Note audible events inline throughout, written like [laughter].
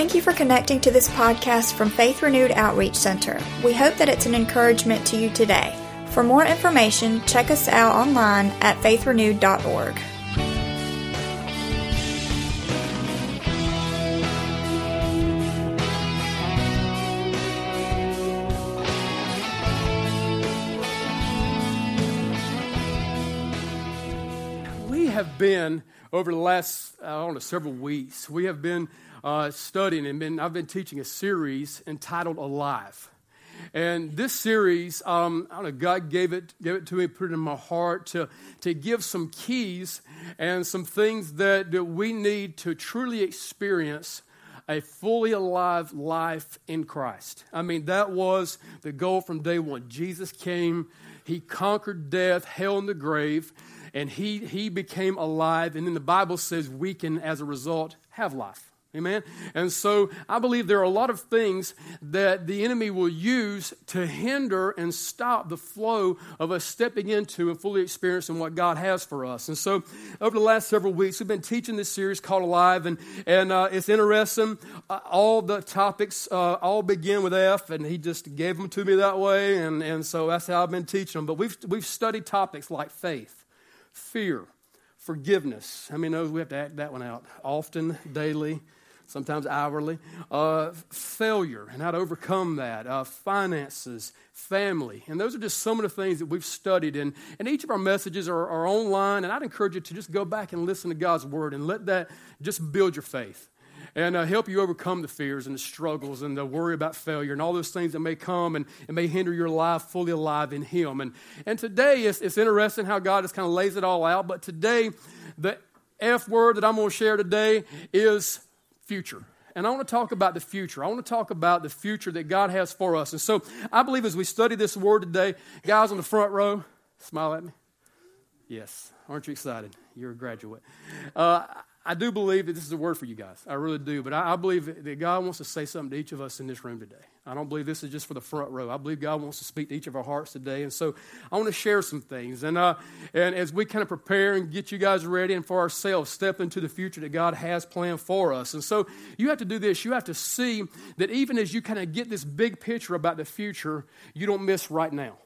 Thank you for connecting to this podcast from Faith Renewed Outreach Center. We hope that it's an encouragement to you today. For more information, check us out online at faithrenewed.org. We have been over the last I don't know several weeks. We have been uh, studying and been I've been teaching a series entitled Alive. And this series, um, I don't know, God gave it, gave it to me, put it in my heart to, to give some keys and some things that, that we need to truly experience a fully alive life in Christ. I mean, that was the goal from day one. Jesus came, He conquered death, hell, and the grave, and He, he became alive. And then the Bible says we can, as a result, have life. Amen. And so I believe there are a lot of things that the enemy will use to hinder and stop the flow of us stepping into and fully experiencing what God has for us. And so over the last several weeks, we've been teaching this series called Alive, and, and uh, it's interesting. Uh, all the topics uh, all begin with F, and he just gave them to me that way. And, and so that's how I've been teaching them. But we've, we've studied topics like faith, fear, forgiveness. How many knows we have to act that one out often, daily? Sometimes hourly, uh, failure and how to overcome that, uh, finances, family. And those are just some of the things that we've studied. And, and each of our messages are, are online. And I'd encourage you to just go back and listen to God's word and let that just build your faith and uh, help you overcome the fears and the struggles and the worry about failure and all those things that may come and, and may hinder your life fully alive in Him. And, and today, it's, it's interesting how God just kind of lays it all out. But today, the F word that I'm going to share today is future. And I want to talk about the future. I want to talk about the future that God has for us. And so I believe as we study this word today, guys on the front row, smile at me. Yes. Aren't you excited? You're a graduate. Uh, I do believe that this is a word for you guys. I really do. But I, I, believe that God wants to say something to each of us in this room today. I don't believe this is just for the front row. I believe God wants to speak to each of our hearts today. And so I want to share some things. And, uh, and as we kind of prepare and get you guys ready and for ourselves, step into the future that God has planned for us. And so you have to do this. You have to see that even as you kind of get this big picture about the future, you don't miss right now.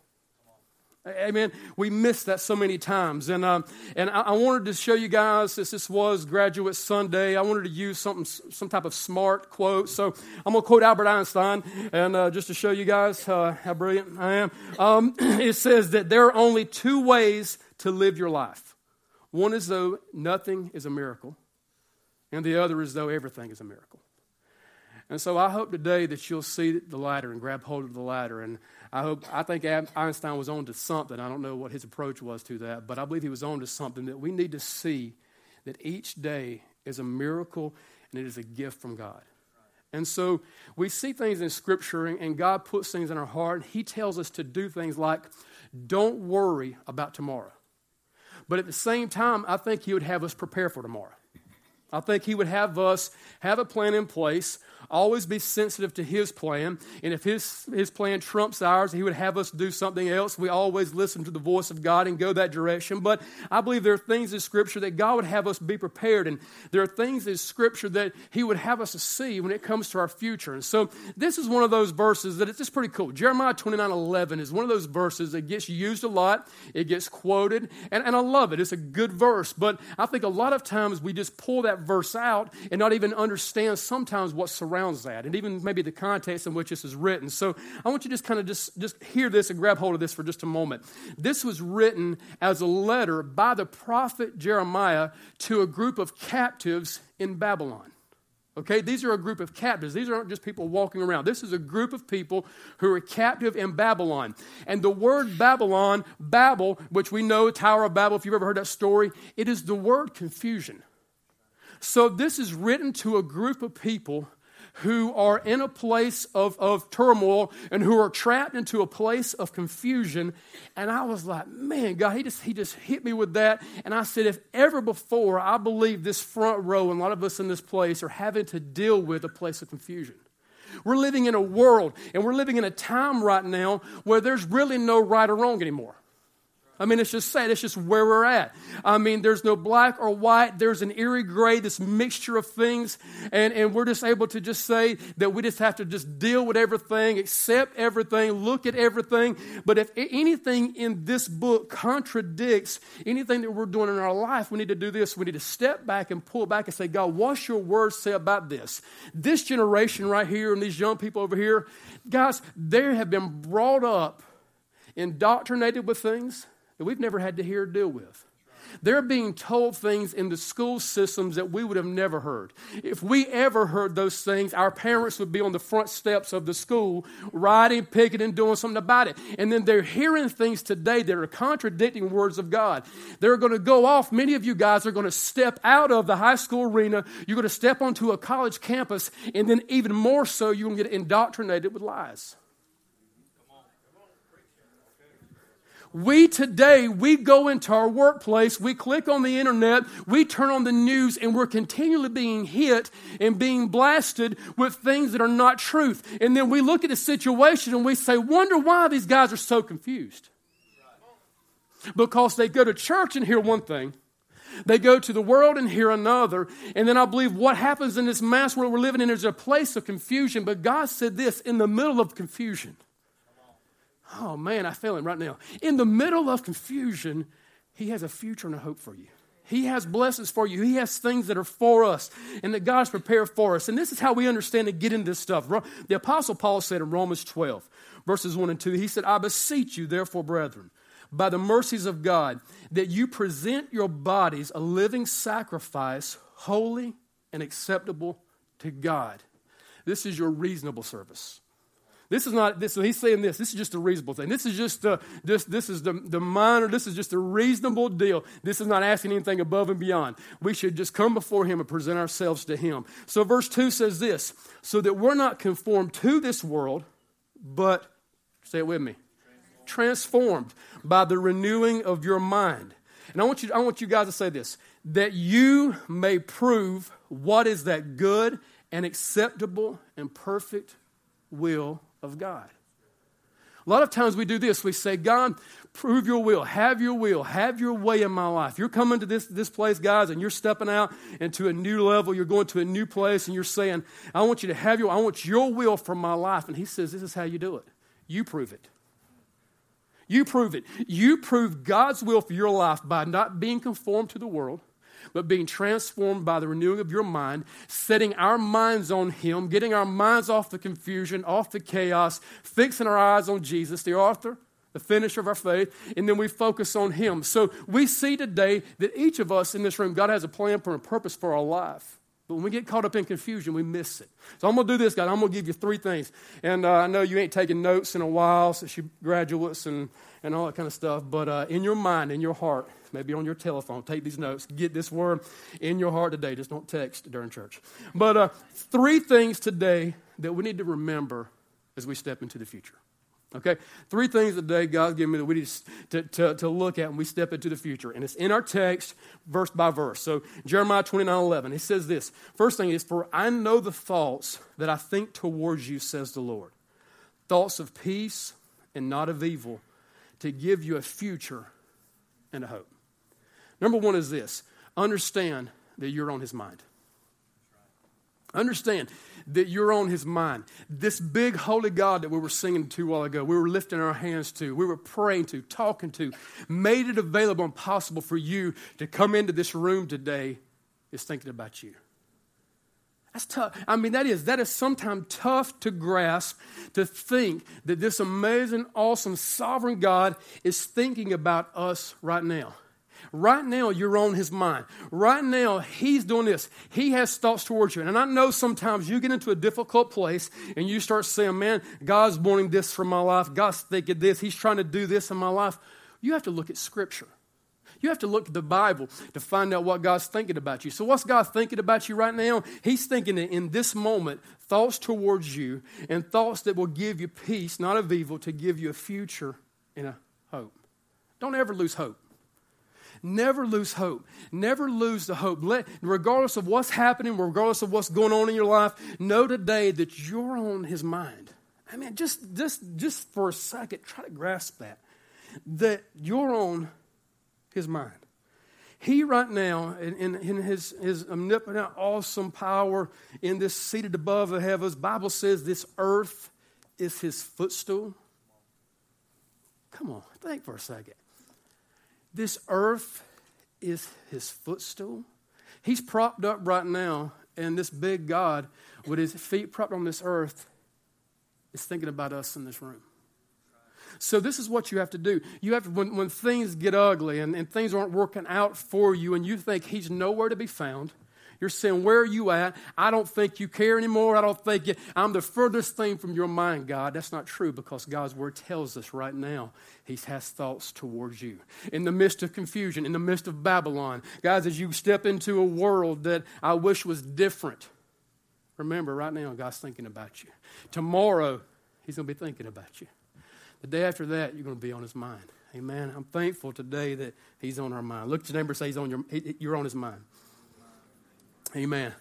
Amen. We miss that so many times. And, um, and I, I, wanted to show you guys, since this was Graduate Sunday, I wanted to use something, some type of smart quote. So I'm going to quote Albert Einstein, and uh, just to show you guys uh, how brilliant I am. Um, [clears throat] it says that there are only two ways to live your life one is though nothing is a miracle, and the other is though everything is a miracle. And so I hope today that you'll see the latter and grab hold of the latter. And I hope I think Einstein was on to something. I don't know what his approach was to that, but I believe he was on to something that we need to see that each day is a miracle and it is a gift from God. And so we see things in Scripture, and God puts things in our heart. And He tells us to do things like, don't worry about tomorrow. But at the same time, I think He would have us prepare for tomorrow. I think He would have us have a plan in place always be sensitive to His plan. And if His, his plan trumps ours, He would have us do something else. We always listen to the voice of God and go that direction. But I believe there are things in Scripture that God would have us be prepared. And there are things in Scripture that He would have us to see when it comes to our future. And so this is one of those verses that it's just pretty cool. Jeremiah 29 11 is one of those verses that gets used a lot, it gets quoted, and, and I love it. It's a good verse. But I think a lot of times we just pull that verse out and not even understand sometimes what surrounds surrounds that, and even maybe the context in which this is written. So I want you to just kind of just, just hear this and grab hold of this for just a moment. This was written as a letter by the prophet Jeremiah to a group of captives in Babylon. Okay, these are a group of captives. These aren't just people walking around. This is a group of people who are captive in Babylon. And the word Babylon, Babel, which we know, Tower of Babel, if you've ever heard that story, it is the word confusion. So this is written to a group of people who are in a place of, of turmoil and who are trapped into a place of confusion. And I was like, man, God, he just, he just hit me with that. And I said, if ever before, I believe this front row and a lot of us in this place are having to deal with a place of confusion. We're living in a world and we're living in a time right now where there's really no right or wrong anymore. I mean, it's just sad. It's just where we're at. I mean, there's no black or white. There's an eerie gray, this mixture of things. And, and we're just able to just say that we just have to just deal with everything, accept everything, look at everything. But if anything in this book contradicts anything that we're doing in our life, we need to do this. We need to step back and pull back and say, God, what's your word say about this? This generation right here and these young people over here, guys, they have been brought up, indoctrinated with things that we've never had to hear or deal with. They're being told things in the school systems that we would have never heard. If we ever heard those things, our parents would be on the front steps of the school, picking, and doing something about it. And then they're hearing things today that are contradicting words of God. They're going to go off. Many of you guys are going to step out of the high school arena. You're going to step onto a college campus, and then even more so, you're going to get indoctrinated with lies. We today, we go into our workplace, we click on the internet, we turn on the news, and we're continually being hit and being blasted with things that are not truth. And then we look at the situation and we say, wonder why these guys are so confused. Because they go to church and hear one thing, they go to the world and hear another. And then I believe what happens in this mass world we're living in is a place of confusion. But God said this in the middle of confusion. Oh man, I feel him right now. In the middle of confusion, he has a future and a hope for you. He has blessings for you. He has things that are for us and that God's prepared for us. And this is how we understand and get into this stuff. The Apostle Paul said in Romans 12, verses 1 and 2, he said, I beseech you, therefore, brethren, by the mercies of God, that you present your bodies a living sacrifice, holy and acceptable to God. This is your reasonable service. This is not this. So he's saying this. This is just a reasonable thing. This is just a, this. This is the, the minor. This is just a reasonable deal. This is not asking anything above and beyond. We should just come before Him and present ourselves to Him. So verse two says this: so that we're not conformed to this world, but say it with me, transformed by the renewing of your mind. And I want you. I want you guys to say this: that you may prove what is that good and acceptable and perfect will of God. A lot of times we do this. We say, God, prove your will, have your will, have your way in my life. You're coming to this, this place, guys, and you're stepping out into a new level. You're going to a new place, and you're saying, I want you to have your, I want your will for my life. And he says, This is how you do it. You prove it. You prove it. You prove God's will for your life by not being conformed to the world but being transformed by the renewing of your mind, setting our minds on Him, getting our minds off the confusion, off the chaos, fixing our eyes on Jesus, the author, the finisher of our faith, and then we focus on Him. So we see today that each of us in this room, God has a plan for a purpose for our life. But when we get caught up in confusion, we miss it. So I'm going to do this, guys. I'm going to give you three things. And uh, I know you ain't taking notes in a while, since you graduates and, and all that kind of stuff. But uh, in your mind, in your heart, maybe on your telephone, take these notes. Get this word in your heart today. Just don't text during church. But uh, three things today that we need to remember as we step into the future. Okay? Three things today God's given me that we need to, to, to look at when we step into the future. And it's in our text, verse by verse. So, Jeremiah 29 11, he says this. First thing is, For I know the thoughts that I think towards you, says the Lord. Thoughts of peace and not of evil, to give you a future and a hope. Number one is this understand that you're on his mind. Understand that you're on his mind. This big holy God that we were singing to a while ago, we were lifting our hands to, we were praying to, talking to, made it available and possible for you to come into this room today, is thinking about you. That's tough. I mean, that is, that is sometimes tough to grasp to think that this amazing, awesome, sovereign God is thinking about us right now. Right now, you're on his mind. Right now, he's doing this. He has thoughts towards you. And I know sometimes you get into a difficult place and you start saying, Man, God's wanting this for my life. God's thinking this. He's trying to do this in my life. You have to look at Scripture. You have to look at the Bible to find out what God's thinking about you. So, what's God thinking about you right now? He's thinking in this moment thoughts towards you and thoughts that will give you peace, not of evil, to give you a future and a hope. Don't ever lose hope. Never lose hope. Never lose the hope. Let, regardless of what's happening, regardless of what's going on in your life, know today that you're on his mind. I mean, just, just, just for a second, try to grasp that. that you're on his mind. He, right now, in, in, in, his, his omnipotent, awesome power in this seated above the heavens, Bible says this earth is his footstool. Come on, think for a second. This earth is his footstool. He's propped up right now, and this big God, with his feet propped on this earth, is thinking about us in this room. So, this is what you have to do. You have to, when, when things get ugly and, and things aren't working out for you, and you think He's nowhere to be found, you're saying, Where are you at? I don't think you care anymore. I don't think you, I'm the furthest thing from your mind, God. That's not true because God's word tells us right now He has thoughts towards you. In the midst of confusion, in the midst of Babylon, guys, as you step into a world that I wish was different, remember right now God's thinking about you. Tomorrow, He's going to be thinking about you. The day after that, you're going to be on his mind. Amen. I'm thankful today that he's on our mind. Look your neighbor say he's on your, you're on his mind. Amen.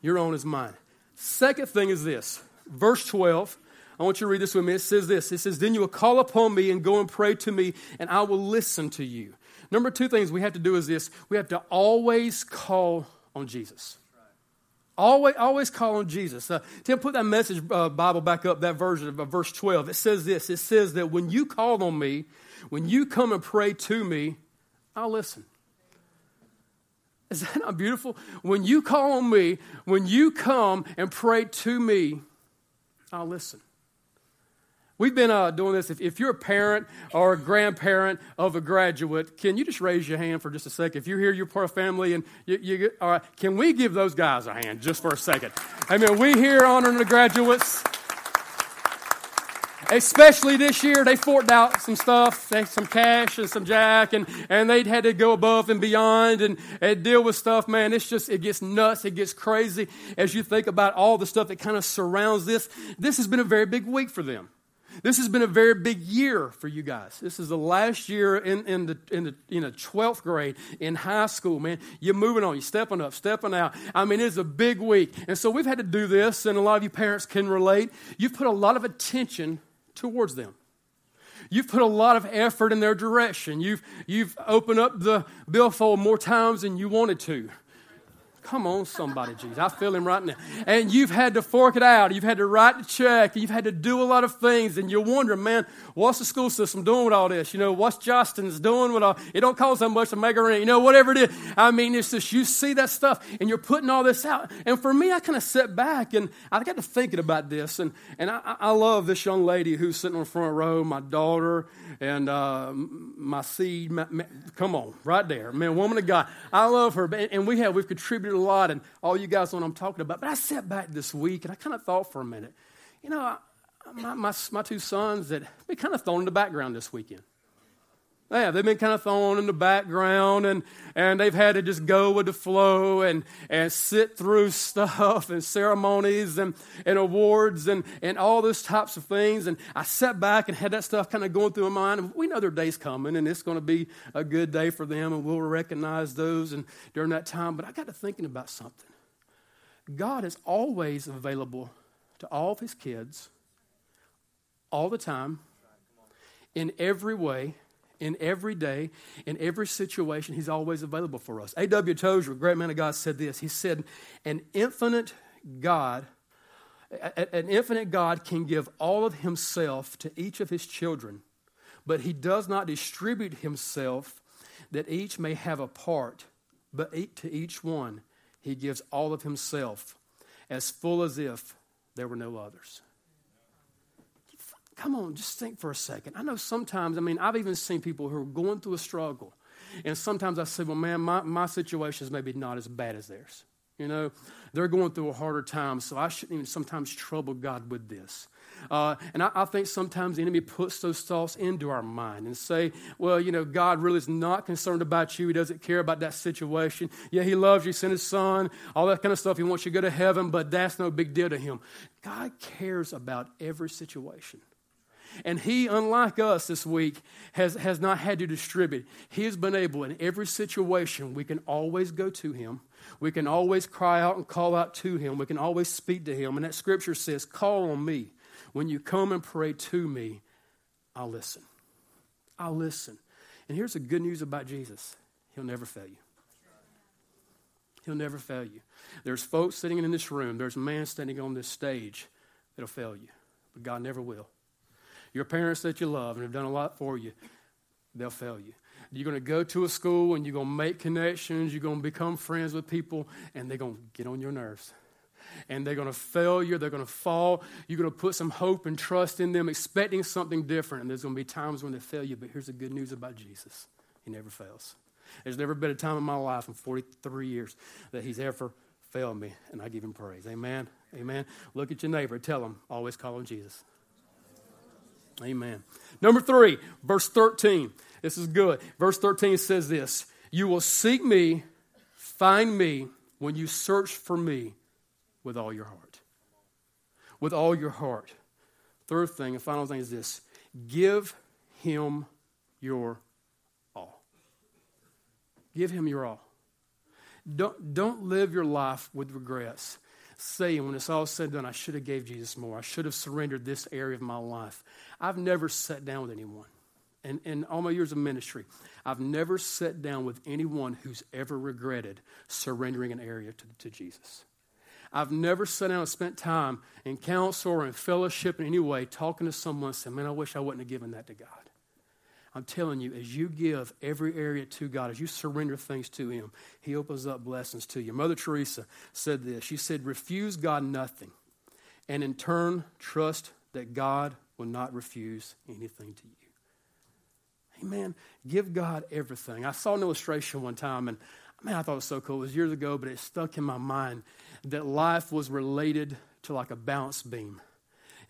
Your own is mine. Second thing is this. Verse 12. I want you to read this with me. It says this. It says, Then you will call upon me and go and pray to me, and I will listen to you. Number two things we have to do is this. We have to always call on Jesus. Always, always call on Jesus. Uh, Tim, put that message uh, Bible back up, that version of uh, verse 12. It says this It says that when you call on me, when you come and pray to me, I'll listen. Is that not beautiful? When you call on me, when you come and pray to me, I'll listen. We've been uh, doing this. If, if, you're a parent or a grandparent of a graduate, can you just raise your hand for just a second? If you're here, you're part of family, and you, you all right, can we give those guys a hand just for a second? I mean, we here honoring the graduates. Especially this year, they forked out some stuff, some cash and some jack, and, and they'd had to go above and beyond and, and deal with stuff. Man, it's just, it gets nuts, it gets crazy as you think about all the stuff that kind of surrounds this. This has been a very big week for them. This has been a very big year for you guys. This is the last year in, in, the, in, the, in the 12th grade in high school, man. You're moving on, you're stepping up, stepping out. I mean, it's a big week. And so we've had to do this, and a lot of you parents can relate. You've put a lot of attention towards them. You've put a lot of effort in their direction. You've, you've opened up the billfold more times than you wanted to. Come on, somebody, Jesus. I feel him right now. And you've had to fork it out. You've had to write the check. You've had to do a lot of things. And you're wondering, man, what's the school system doing with all this? You know, what's Jostens doing with all It don't cost that much to make a rent. You know, whatever it is. I mean, it's just you see that stuff and you're putting all this out. And for me, I kind of sit back and I got to thinking about this. And, and I, I love this young lady who's sitting on the front row, my daughter and uh, my seed. My, my, come on, right there. Man, woman of God. I love her. And we have, we've contributed a lot, and all you guys know what I'm talking about. But I sat back this week and I kind of thought for a minute, you know, I, my, my, my two sons that been kind of thrown in the background this weekend. Yeah, they've been kind of thrown in the background and, and they've had to just go with the flow and, and sit through [laughs] stuff and ceremonies and, and awards and, and all those types of things. And I sat back and had that stuff kind of going through my mind. And we know their day's coming and it's going to be a good day for them and we'll recognize those and during that time. But I got to thinking about something. God is always available to all of his kids all the time in every way in every day, in every situation, He's always available for us. A.W. Tozer, a great man of God, said this. He said, An infinite God, an infinite God can give all of Himself to each of His children, but He does not distribute Himself that each may have a part, but to each one He gives all of Himself, as full as if there were no others. Come on, just think for a second. I know sometimes, I mean, I've even seen people who are going through a struggle. And sometimes I say, well, man, my, my situation is maybe not as bad as theirs. You know, they're going through a harder time, so I shouldn't even sometimes trouble God with this. Uh, and I, I, think sometimes the enemy puts those thoughts into our mind and say, well, you know, God really is not concerned about you. He doesn't care about that situation. Yeah, He loves you, sent His Son, all that kind of stuff. He wants you to go to heaven, but that's no big deal to Him. God cares about every situation. And he, unlike us this week, has, has not had to distribute. He has been able, in every situation, we can always go to him. We can always cry out and call out to him. We can always speak to him. And that scripture says, Call on me. When you come and pray to me, I'll listen. I'll listen. And here's the good news about Jesus He'll never fail you. He'll never fail you. There's folks sitting in this room, there's a man standing on this stage that'll fail you, but God never will. Your parents that you love and have done a lot for you, they'll fail you. You're going to go to a school and you're going to make connections, you're going to become friends with people, and they're going to get on your nerves. And they're going to fail you, they're going to fall. You're going to put some hope and trust in them, expecting something different, and there's going to be times when they fail you. But here's the good news about Jesus He never fails. There's never been a time in my life in 43 years that He's ever failed me, and I give Him praise. Amen. Amen. Look at your neighbor, tell him, always call him Jesus. Amen. Number three, verse 13. This is good. Verse 13 says this You will seek me, find me, when you search for me with all your heart. With all your heart. Third thing, and final thing is this give him your all. Give him your all. Don't, don't live your life with regrets saying when it's all said and done, I should have gave Jesus more. I should have surrendered this area of my life. I've never sat down with anyone And in all my years of ministry, I've never sat down with anyone who's ever regretted surrendering an area to, to Jesus. I've never sat down and spent time in counsel or in fellowship in any way talking to someone and said, Man, I wish I wouldn't have given that to God. I'm telling you, as you give every area to God, as you surrender things to Him, He opens up blessings to you. Mother Teresa said this. She said, Refuse God nothing, and in turn, trust that God will not refuse anything to you. Amen. Give God everything. I saw an illustration one time, and man, I thought it was so cool. It was years ago, but it stuck in my mind that life was related to like a balance beam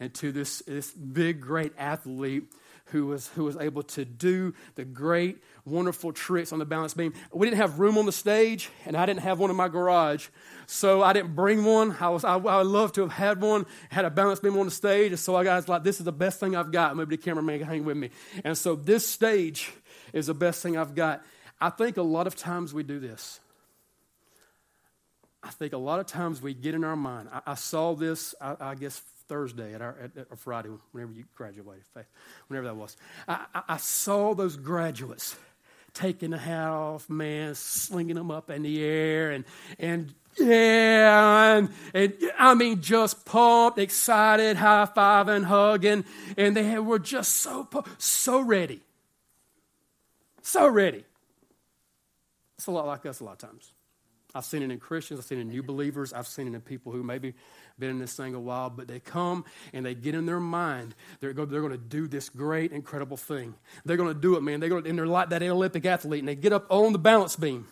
and to this, this big, great athlete who was, who was able to do the great, wonderful tricks on the balance beam. We didn't have room on the stage, and I didn't have one in my garage. So I didn't bring one. I, was, I, I would love to have had one, had a balance beam on the stage. And so I got like, this is the best thing I've got. Maybe the cameraman can hang with me. And so this stage is the best thing I've got. I think a lot of times we do this. I think a lot of times we get in our mind. I, I saw this, I, I guess, Thursday at our at, at Friday, whenever you graduated, faith. whenever that was. I, I saw those graduates taking the hat off, man, slinging them up in the air, and and yeah, and, and I mean, just pumped, excited, high fiving, hugging, and they were just so so ready, so ready. It's a lot like us a lot of times. I've seen it in Christians, I've seen it in new believers, I've seen it in people who maybe been in this thing a while, but they come and they get in their mind they're going, they're going to do this great, incredible thing. They're going to do it, man. They're going and they're like that Olympic athlete, and they get up on the balance beam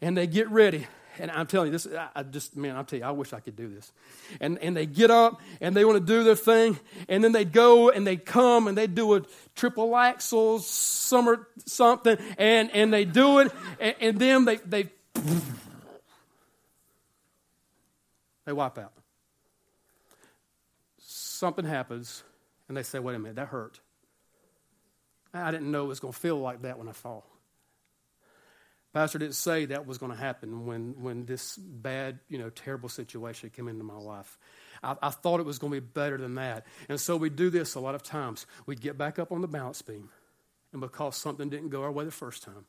and they get ready. And I'm telling you, this, I just, man, I'm telling you, I wish I could do this. And, and they get up and they want to do their thing. And then they go and they come and they do a triple axel, summer something, and, and they do it. And, and then they, they they wipe out. Something happens, and they say, wait a minute, that hurt. I didn't know it was going to feel like that when I fall. Pastor didn't say that was going to happen when, when this bad, you know, terrible situation came into my life. I, I thought it was going to be better than that. And so we do this a lot of times. We'd get back up on the balance beam, and because something didn't go our way the first time,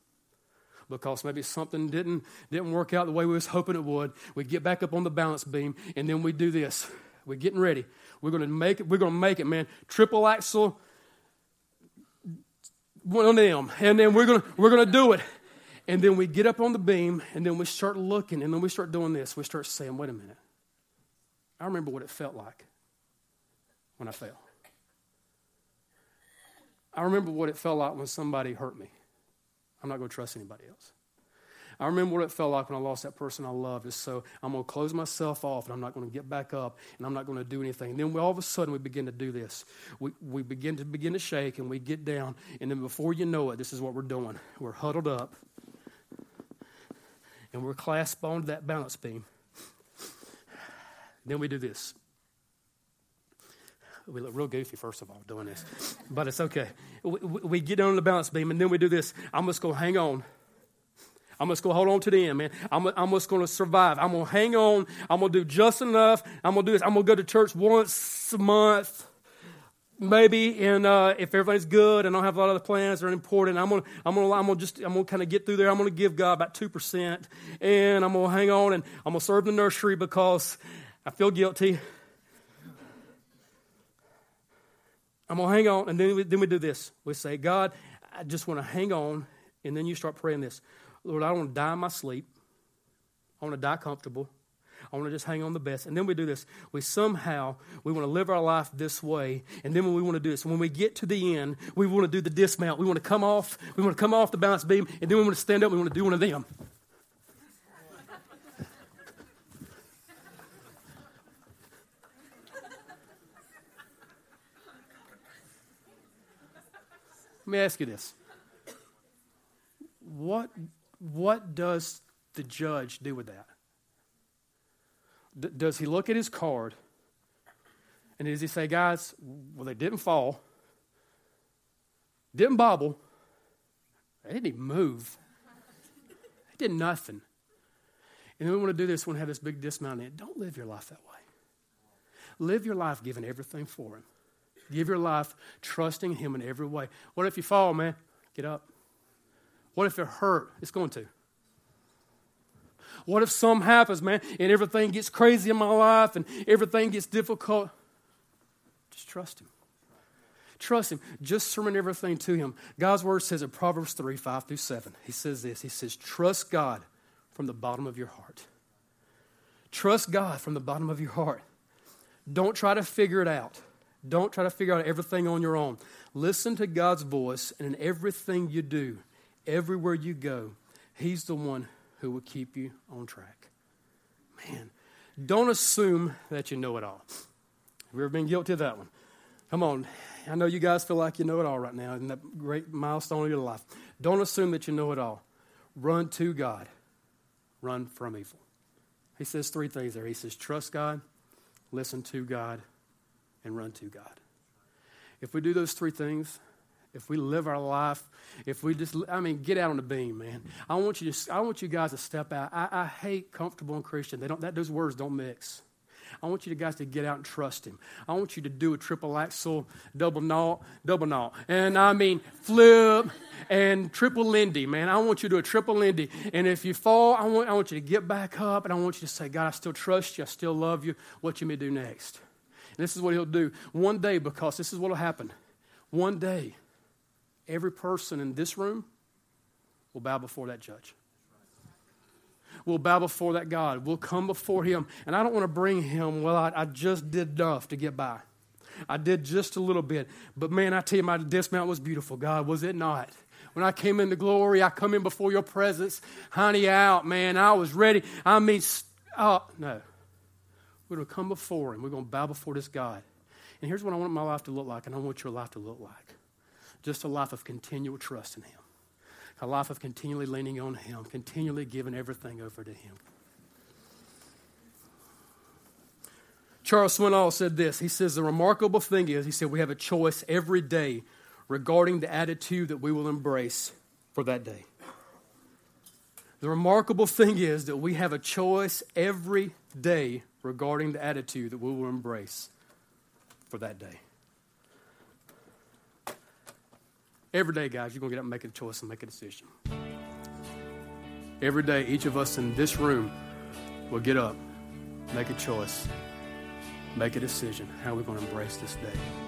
because maybe something didn't, didn't work out the way we was hoping it would. We get back up on the balance beam, and then we do this. We're getting ready. We're going to make it. We're going to make it, man. Triple axel, one of them, and then we're going to we're going to do it. And then we get up on the beam, and then we start looking, and then we start doing this. We start saying, "Wait a minute. I remember what it felt like when I fell. I remember what it felt like when somebody hurt me." I'm not going to trust anybody else. I remember what it felt like when I lost that person I loved. So I'm going to close myself off and I'm not going to get back up and I'm not going to do anything. And then we, all of a sudden we begin to do this. We, we begin to begin to shake and we get down. And then before you know it, this is what we're doing. We're huddled up and we're clasped onto that balance beam. Then we do this. We look real goofy, first of all, doing this, but it's okay. We, we get on the balance beam, and then we do this. I'm just going to hang on. I'm just going to hold on to the end, man. I'm, I'm just going to survive. I'm going to hang on. I'm going to do just enough. I'm going to do this. I'm going to go to church once a month, maybe in uh, if everything's good and I don't have a lot of other plans that are important, I'm gonna I'm gonna I'm gonna just I'm gonna kind of get through there. I'm gonna give God about two percent, and I'm gonna hang on and I'm gonna serve the nursery because I feel guilty. I'm gonna hang on, and then we, then we do this. We say, God, I just want to hang on, and then you start praying this, Lord, I don't want to die in my sleep. I want to die comfortable. I want to just hang on the best. And then we do this. We somehow, we want to live our life this way. And then when we want to do this, when we get to the end, we want to do the dismount. We want to come off, we want to come off the balance beam, and then we want to stand up, we want to do one of them. Let me ask you this. What, what does the judge do with that? D- does he look at his card and does he say, guys, well, they didn't fall, didn't bobble, they didn't even move, they did nothing. And then we want to do this, we want to have this big dismount. Don't live your life that way. Live your life giving everything for Him. Give your life trusting Him in every way. What if you fall, man? Get up. What if it hurt? It's going to. What if something happens, man, and everything gets crazy in my life and everything gets difficult? Just trust Him. Trust Him. Just surrender everything to Him. God's Word says in Proverbs 3 5 through 7, He says this He says, Trust God from the bottom of your heart. Trust God from the bottom of your heart. Don't try to figure it out. Don't try to figure out everything on your own. Listen to God's voice, and in everything you do, everywhere you go, He's the one who will keep you on track. Man, don't assume that you know it all. Have you ever been guilty of that one? Come on. I know you guys feel like you know it all right now in that great milestone of your life. Don't assume that you know it all. Run to God, run from evil. He says three things there. He says, trust God, listen to God, and run to God. If we do those three things, if we live our life, if we just, I mean, get out on the beam, man. I want you to, I want you guys to step out. I, I hate comfortable and Christian. They don't, that, those words don't mix. I want you guys to get out and trust Him. I want you to do a triple axel, double knot, double knot. And I mean, flip and triple Lindy, man. I want you to do a triple Lindy. And if you fall, I want, I want you to get back up and I want you to say, God, I still trust you. I still love you. What you may do next. This is what He'll do. One day, because this is what will happen. One day, every person in this room will bow before that judge. We'll bow before that God. We'll come before Him. And I don't want to bring Him, well, I, I just did enough to get by. I did just a little bit. But man, I tell you, my dismount was beautiful. God, was it not? When I came into glory, I come in before your presence, honey out, man. I was ready. I mean, oh, no. We're going to come before Him. We're going to bow before this God. And here's what I want my life to look like, and I want your life to look like just a life of continual trust in Him, a life of continually leaning on Him, continually giving everything over to Him. Charles Swindoll said this. He says, The remarkable thing is, he said, we have a choice every day regarding the attitude that we will embrace for that day. The remarkable thing is that we have a choice every day regarding the attitude that we will embrace for that day. Every day, guys, you're going to get up and make a choice and make a decision. Every day, each of us in this room will get up, make a choice, make a decision how we're going to embrace this day.